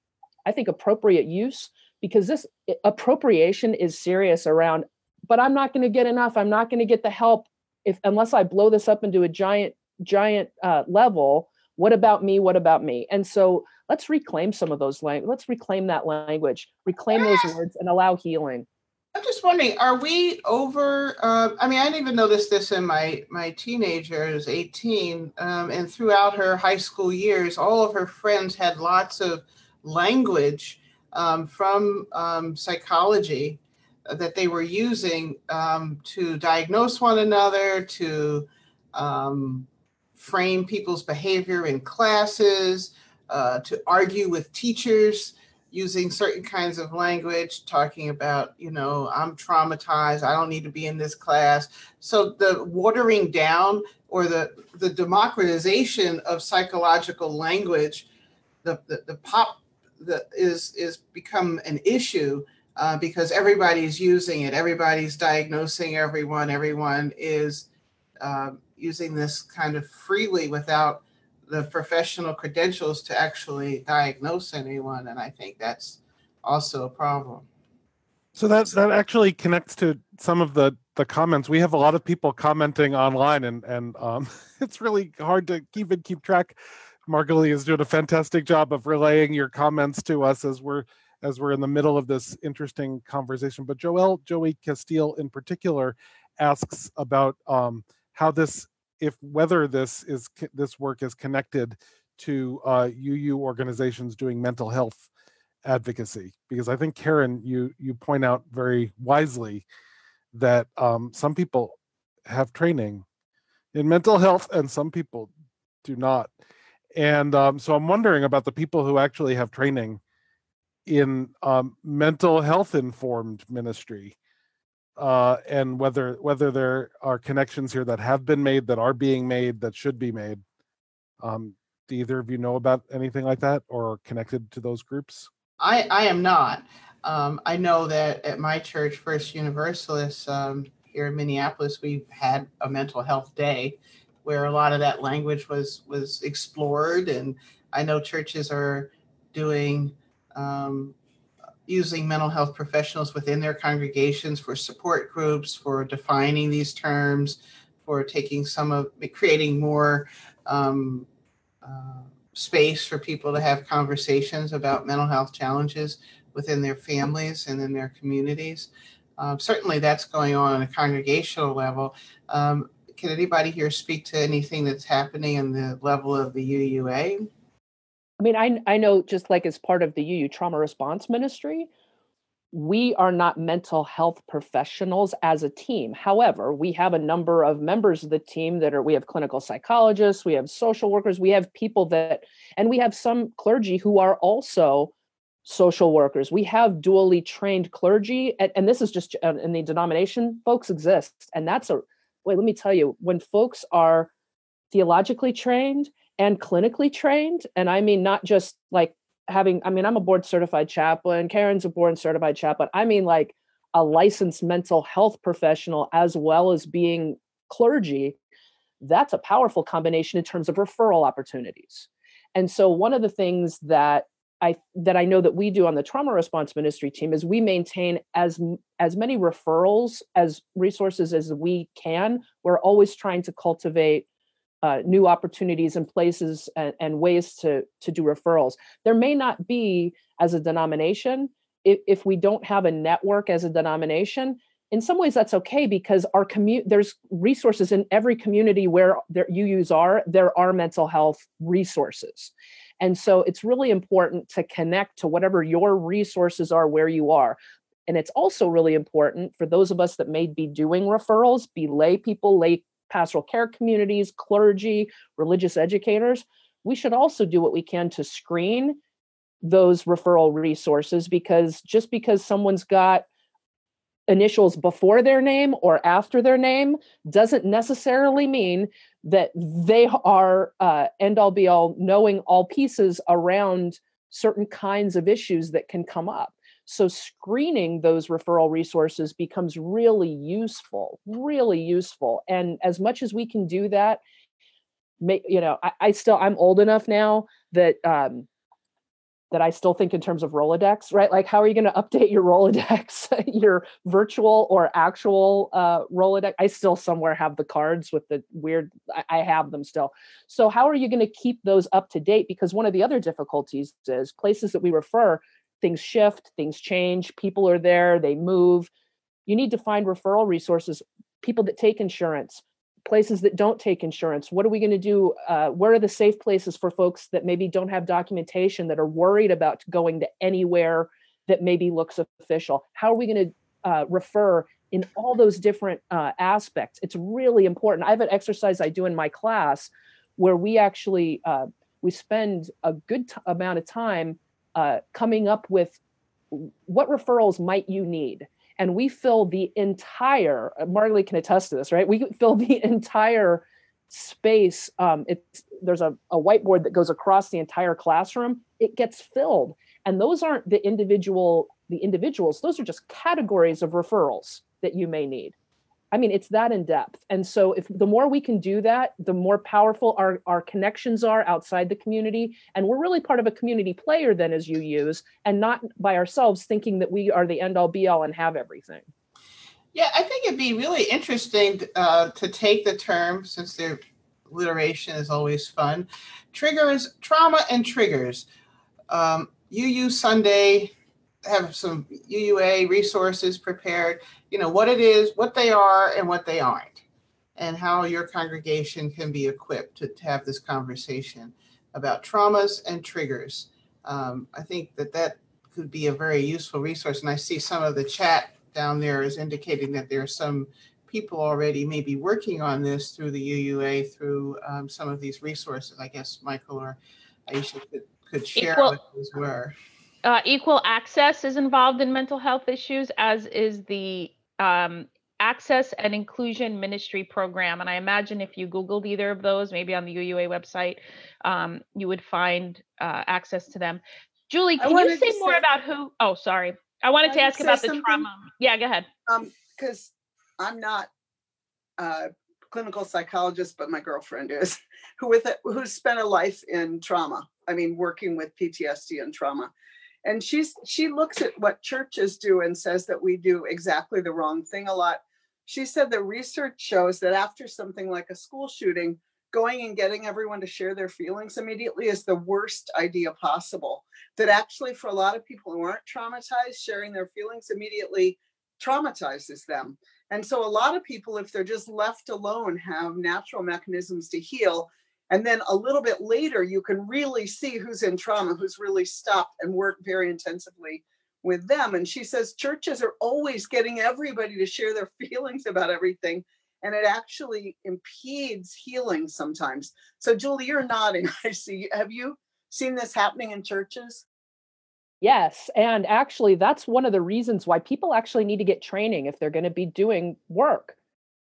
Speaker 7: i think appropriate use because this appropriation is serious around but i'm not going to get enough i'm not going to get the help if unless I blow this up into a giant giant uh, level, what about me? What about me? And so let's reclaim some of those language. Let's reclaim that language, reclaim those words, and allow healing.
Speaker 8: I'm just wondering, are we over? Uh, I mean, I didn't even notice this in my my teenager, who's 18, um, and throughout her high school years, all of her friends had lots of language um, from um, psychology that they were using um, to diagnose one another, to um, frame people's behavior in classes, uh, to argue with teachers using certain kinds of language, talking about, you know, I'm traumatized, I don't need to be in this class. So the watering down or the, the democratization of psychological language, the, the, the pop that is is become an issue uh, because everybody's using it. Everybody's diagnosing everyone. Everyone is uh, using this kind of freely without the professional credentials to actually diagnose anyone. And I think that's also a problem.
Speaker 4: So that that actually connects to some of the the comments. We have a lot of people commenting online, and and um, it's really hard to keep and keep track. Margalie is doing a fantastic job of relaying your comments to us as we're as we're in the middle of this interesting conversation. But Joel Joey Castile in particular asks about um, how this, if whether this is this work is connected to uh, UU organizations doing mental health advocacy, because I think Karen, you you point out very wisely that um, some people have training in mental health and some people do not. And um, so I'm wondering about the people who actually have training in um, mental health informed ministry uh, and whether whether there are connections here that have been made that are being made that should be made. Um, do either of you know about anything like that or connected to those groups?
Speaker 8: I i am not. Um, i know that at my church first universalist um, here in minneapolis we've had a mental health day where a lot of that language was was explored and i know churches are doing um, using mental health professionals within their congregations for support groups, for defining these terms, for taking some of creating more um, uh, space for people to have conversations about mental health challenges within their families and in their communities. Um, certainly, that's going on on a congregational level. Um, can anybody here speak to anything that's happening in the level of the UUA?
Speaker 7: I mean, I I know just like as part of the UU trauma response ministry, we are not mental health professionals as a team. However, we have a number of members of the team that are, we have clinical psychologists, we have social workers, we have people that, and we have some clergy who are also social workers. We have dually trained clergy, and, and this is just uh, in the denomination, folks exist. And that's a, wait, let me tell you, when folks are theologically trained and clinically trained, and I mean not just like having i mean i'm a board certified chaplain karen's a board certified chaplain i mean like a licensed mental health professional as well as being clergy that's a powerful combination in terms of referral opportunities. And so one of the things that i that i know that we do on the trauma response ministry team is we maintain as as many referrals as resources as we can we're always trying to cultivate uh, new opportunities and places and, and, ways to to do referrals. There may not be as a denomination if, if we don't have a network as a denomination. In some ways, that's okay because our community there's resources in every community where there, use are. There are mental health resources, and so it's really important to connect to whatever your resources are where you are. And it's also really important for those of us that may be doing referrals, be lay people, lay pastoral care communities, clergy, religious educators, we should also do what we can to screen those referral resources because just because someone's got initials before their name or after their name doesn't necessarily mean that they are uh, end all be all knowing all pieces around certain kinds of issues that can come up so screening those referral resources becomes really useful, really useful. And as much as we can do that, you know, I, I still I'm old enough now that um, that I still think in terms of Rolodex, right? Like, how are you going to update your Rolodex, your virtual or actual uh, Rolodex? I still somewhere have the cards with the weird, I have them still. So, how are you going to keep those up to date? Because one of the other difficulties is places that we refer, things shift, things change, people are there, they move. You need to find referral resources, people that take insurance, places that don't take insurance. What are we going to do? Uh, where are the safe places for folks that maybe don't have documentation that are worried about going to anywhere that maybe looks official? How are we going to uh, refer in all those different uh, aspects? It's really important. I have an exercise I do in my class where we actually uh, we spend a good t- amount of time uh, coming up with what referrals might you need and we fill the entire uh, marley can attest to this right? We fill the entire space um, it's there's a, a whiteboard that goes across the entire classroom. It gets filled and those aren't the individual the individuals those are just categories of referrals that you may need I mean, it's that in depth. And so if the more we can do that, the more powerful our, our connections are outside the community. And we're really part of a community player then as UUs, and not by ourselves thinking that we are the end all be all and have everything.
Speaker 8: Yeah, I think it'd be really interesting uh, to take the term, since the alliteration is always fun, triggers, trauma and triggers. Um, use Sunday have some UUA resources prepared, you know, what it is, what they are, and what they aren't, and how your congregation can be equipped to, to have this conversation about traumas and triggers. Um, I think that that could be a very useful resource. And I see some of the chat down there is indicating that there are some people already maybe working on this through the UUA, through um, some of these resources. I guess Michael or Aisha could, could share Equal, what those were
Speaker 2: uh, equal access is involved in mental health issues, as is the um, access and inclusion ministry program. And I imagine if you Googled either of those, maybe on the UUA website, um, you would find uh, access to them. Julie, can you say more say, about who? Oh, sorry. I wanted to ask about the trauma. Yeah, go ahead.
Speaker 5: Because um, I'm not a clinical psychologist, but my girlfriend is, who with it, who's spent a life in trauma. I mean, working with PTSD and trauma and she's she looks at what churches do and says that we do exactly the wrong thing a lot. She said the research shows that after something like a school shooting going and getting everyone to share their feelings immediately is the worst idea possible. That actually for a lot of people who aren't traumatized sharing their feelings immediately traumatizes them. And so a lot of people if they're just left alone have natural mechanisms to heal and then a little bit later, you can really see who's in trauma, who's really stopped and worked very intensively with them. And she says churches are always getting everybody to share their feelings about everything. And it actually impedes healing sometimes. So, Julie, you're nodding. I see. Have you seen this happening in churches?
Speaker 7: Yes. And actually, that's one of the reasons why people actually need to get training if they're going to be doing work.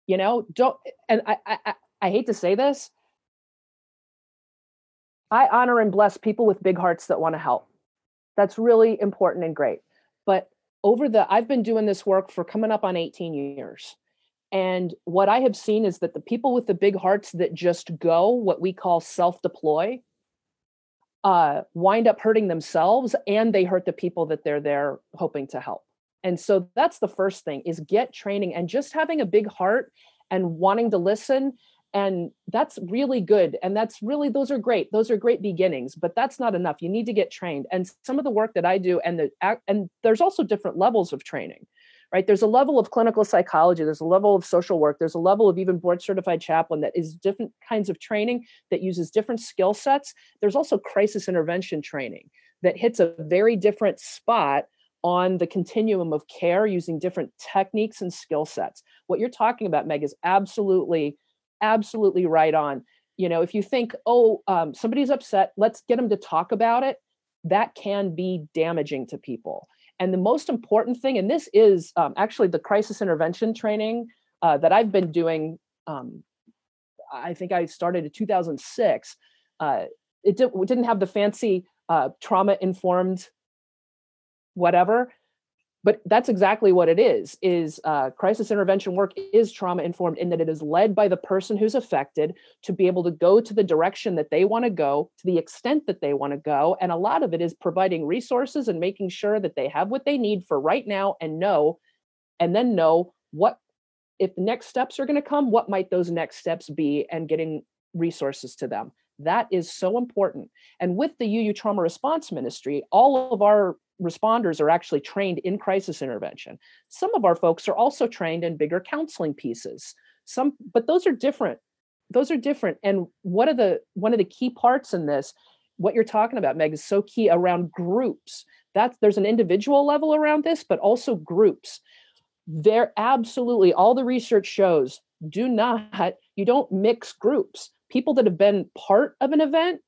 Speaker 7: You know, don't, and I, I, I hate to say this. I honor and bless people with big hearts that want to help. That's really important and great. But over the, I've been doing this work for coming up on 18 years. And what I have seen is that the people with the big hearts that just go, what we call self deploy, uh, wind up hurting themselves and they hurt the people that they're there hoping to help. And so that's the first thing is get training and just having a big heart and wanting to listen and that's really good and that's really those are great those are great beginnings but that's not enough you need to get trained and some of the work that i do and the and there's also different levels of training right? There's a level of clinical psychology there's a level of social work there's a level of even board certified chaplain that is different kinds of training that uses different skill sets there's also crisis intervention training that hits a very different spot on the continuum of care using different techniques and skill sets. What you're talking about meg is absolutely absolutely right on you know if you think oh um, somebody's upset let's get them to talk about it that can be damaging to people and the most important thing, and this is um, actually the crisis intervention training uh, that I've been doing. Um, I think I started in 2006. Uh, it, did, not have the fancy uh, trauma informed whatever, but that's exactly what it is is uh, crisis intervention work is trauma informed in that it is led by the person who's affected to be able to go to the direction that they want to go to the extent that they want to go and a lot of it is providing resources and making sure that they have what they need for right now and know and then know what if the next steps are going to come what might those next steps be and getting resources to them. That is so important. And with the uu trauma response ministry all of our responders are actually trained in crisis intervention. Some of our folks are also trained in bigger counseling pieces. Some, but those are different. Those are different. And one of the one of the key parts in this? What you're talking about, Meg, is so key around groups. That's there's an individual level around this, but also groups. There absolutely all the research shows do not you don't mix groups. People that have been part of an event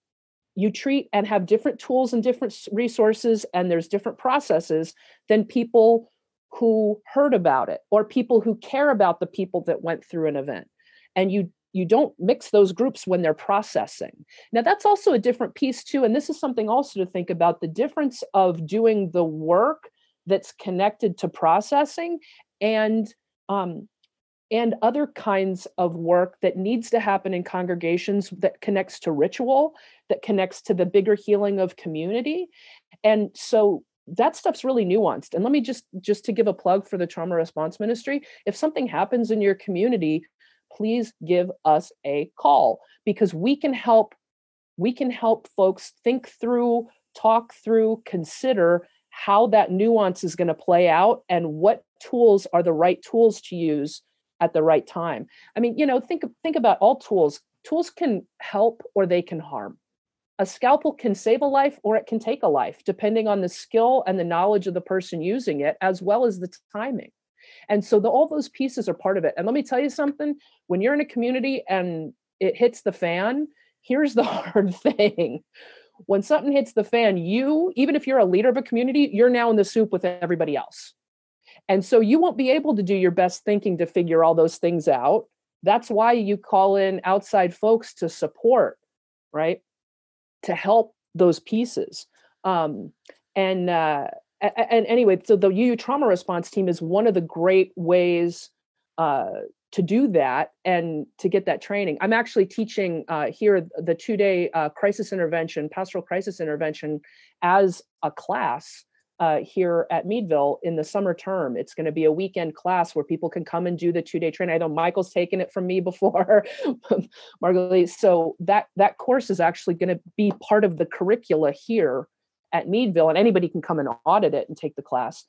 Speaker 7: you treat and have different tools and different resources and there's different processes than people who heard about it or people who care about the people that went through an event. And you you don't mix those groups when they're processing. Now that's also a different piece too and this is something also to think about the difference of doing the work that's connected to processing and um, and other kinds of work that needs to happen in congregations that connects to ritual that connects to the bigger healing of community. And so that stuff's really nuanced. And let me just just to give a plug for the trauma response ministry if something happens in your community please give us a call because we can help we can help folks think through talk through consider how that nuance is going to play out and what tools are the right tools to use at the right time. I mean, you know, think think about all tools. Tools can help or they can harm. A scalpel can save a life or it can take a life, depending on the skill and the knowledge of the person using it, as well as the timing. And so the, all those pieces are part of it. And let me tell you something when you're in a community and it hits the fan, here's the hard thing. When something hits the fan, you, even if you're a leader of a community, you're now in the soup with everybody else. And so you won't be able to do your best thinking to figure all those things out. That's why you call in outside folks to support, right? To help those pieces. Um, and uh, and anyway, so the UU trauma response team is one of the great ways uh, to do that and to get that training. I'm actually teaching uh, here the two day uh, crisis intervention, pastoral crisis intervention, as a class uh, here at Meadville in the summer term. It's going to be a weekend class where people can come and do the two day training. I know Michael's taken it from me before, Marguerite. So that that course is actually going to be part of the curricula here at Meadville, and anybody can come and audit it and take the class.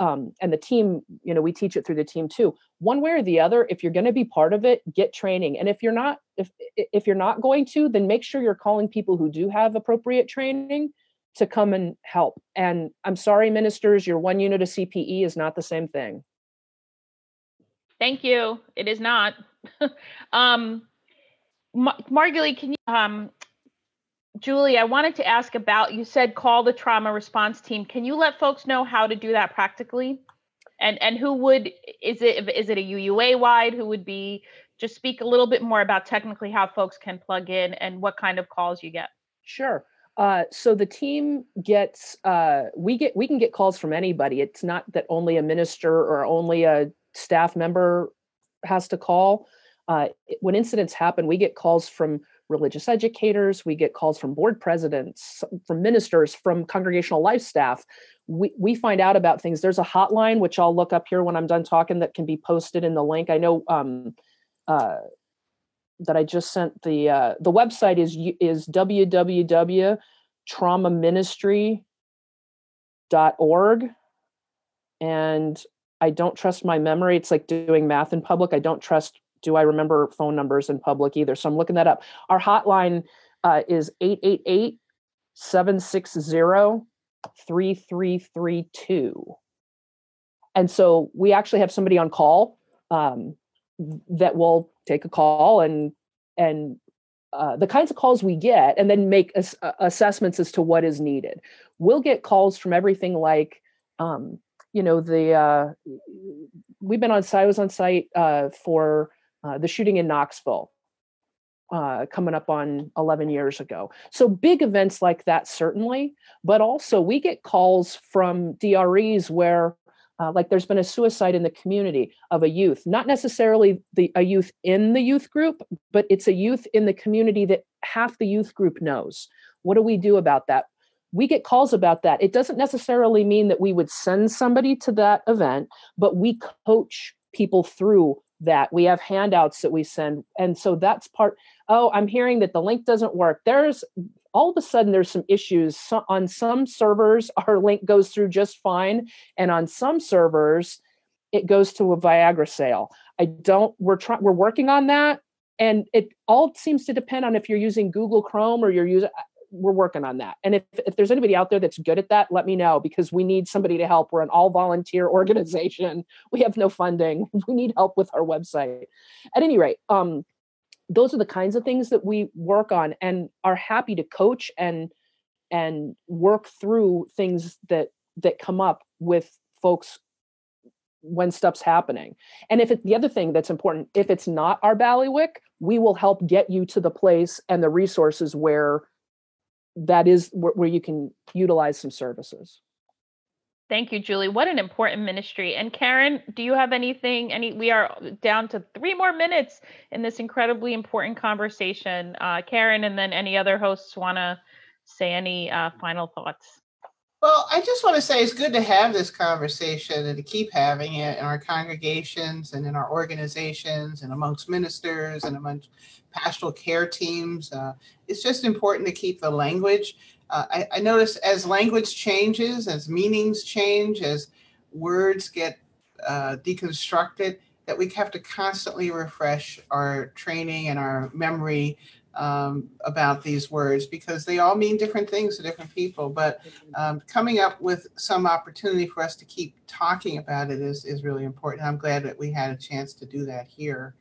Speaker 7: Um, and the team, you know, we teach it through the team too. One way or the other, if you're going to be part of it, get training. And if you're not, if if you're not going to, then make sure you're calling people who do have appropriate training to come and help. And I'm sorry, ministers, your one unit of CPE is not the same thing.
Speaker 2: Thank you. It is not. um, Mar- can you, um, Julie, I wanted to ask about, you said call the trauma response team. Can you let folks know how to do that practically? And, and who would, is it, is it a UUA wide? Who would be, just speak a little bit more about technically how folks can plug in and what kind of calls you get.
Speaker 7: Sure. Uh, so the team gets uh, we get we can get calls from anybody. It's not that only a minister or only a staff member has to call. Uh, when incidents happen, we get calls from religious educators, we get calls from board presidents, from ministers, from congregational life staff. We, we find out about things. There's a hotline, which I'll look up here when I'm done talking, that can be posted in the link. I know um, uh, that I just sent the uh, the website is is www.traumaministry.org, and I don't trust my memory. It's like doing math in public. I don't trust. Do I remember phone numbers in public either? So I'm looking that up. Our hotline uh, is 888 760 3332. And so we actually have somebody on call um, that will take a call and and uh, the kinds of calls we get and then make uh, assessments as to what is needed. We'll get calls from everything like um, you know the uh, we've been on site I was on site uh, for uh, the shooting in knoxville coming up on 11 years ago. So big events like that certainly but also we get calls from DREs where uh, like there's been a suicide in the community of a youth not necessarily the a youth in the youth group but it's a youth in the community that half the youth group knows. What do we do about that? We get calls about that. It doesn't necessarily mean that we would send somebody to that event but we coach people through that. We have handouts that we send and so that's part oh i'm hearing that the link doesn't work. There's all of a sudden there's some issues. So on some servers our link goes through just fine and on some servers it goes to a viagra sale. I don't we're trying we're working on that and it all seems to depend on if you're using google chrome or you're using we're working on that. And if, if there's anybody out there that's good at that let me know because we need somebody to help. We're an all volunteer organization. We have no funding. We need help with our website. At any rate um, those are the kinds of things that we work on and are happy to coach and and work through things that that come up with folks when stuff's happening. And if it, the other thing that's important if it's not our bailiwick we will help get you to the place and the resources where that is where, where you can utilize some services
Speaker 2: Thank you, Julie. What an important ministry. And Karen, do you have anything? Any? We are down to three more minutes in this incredibly important conversation. Uh, Karen, and then any other hosts want to say any uh, final thoughts?
Speaker 8: Well, I just want to say it's good to have this conversation and to keep having it in our congregations and in our organizations and amongst ministers and amongst pastoral care teams. Uh, it's just important to keep the language uh, I, I notice as language changes, as meanings change, as words get uh, deconstructed, that we have to constantly refresh our training and our memory um, about these words because they all mean different things to different people. But um, coming up with some opportunity for us to keep talking about it is, is really important. I'm glad that we had a chance to do that here.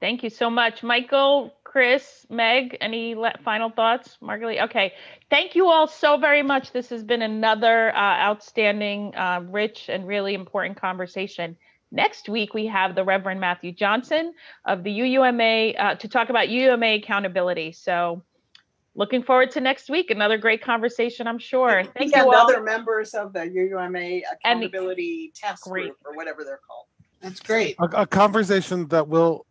Speaker 2: Thank you so much, Michael, Chris, Meg. Any final thoughts, Margalie? Okay, thank you all so very much. This has been another uh, outstanding, uh, rich, and really important conversation. Next week, we have the Reverend Matthew Johnson of the UUMA uh, to talk about UUMA accountability. So, looking forward to next week. Another great conversation, I'm sure.
Speaker 5: Thank yeah, you all. other members of the UUMA accountability and, task great. group or whatever they're called.
Speaker 8: That's great.
Speaker 4: A, a conversation that will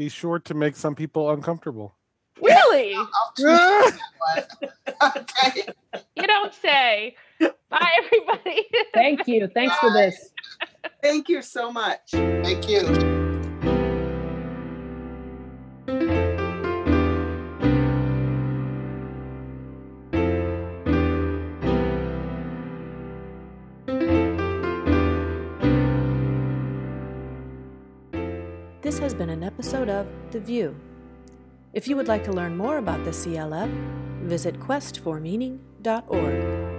Speaker 4: be sure to make some people uncomfortable.
Speaker 2: Really? okay. You don't say. Bye, everybody.
Speaker 7: Thank you. Thanks Bye. for this.
Speaker 5: Thank you so much.
Speaker 8: Thank you.
Speaker 1: Has been an episode of The VUU. If you would like to learn more about the CLF, visit questformeaning.org.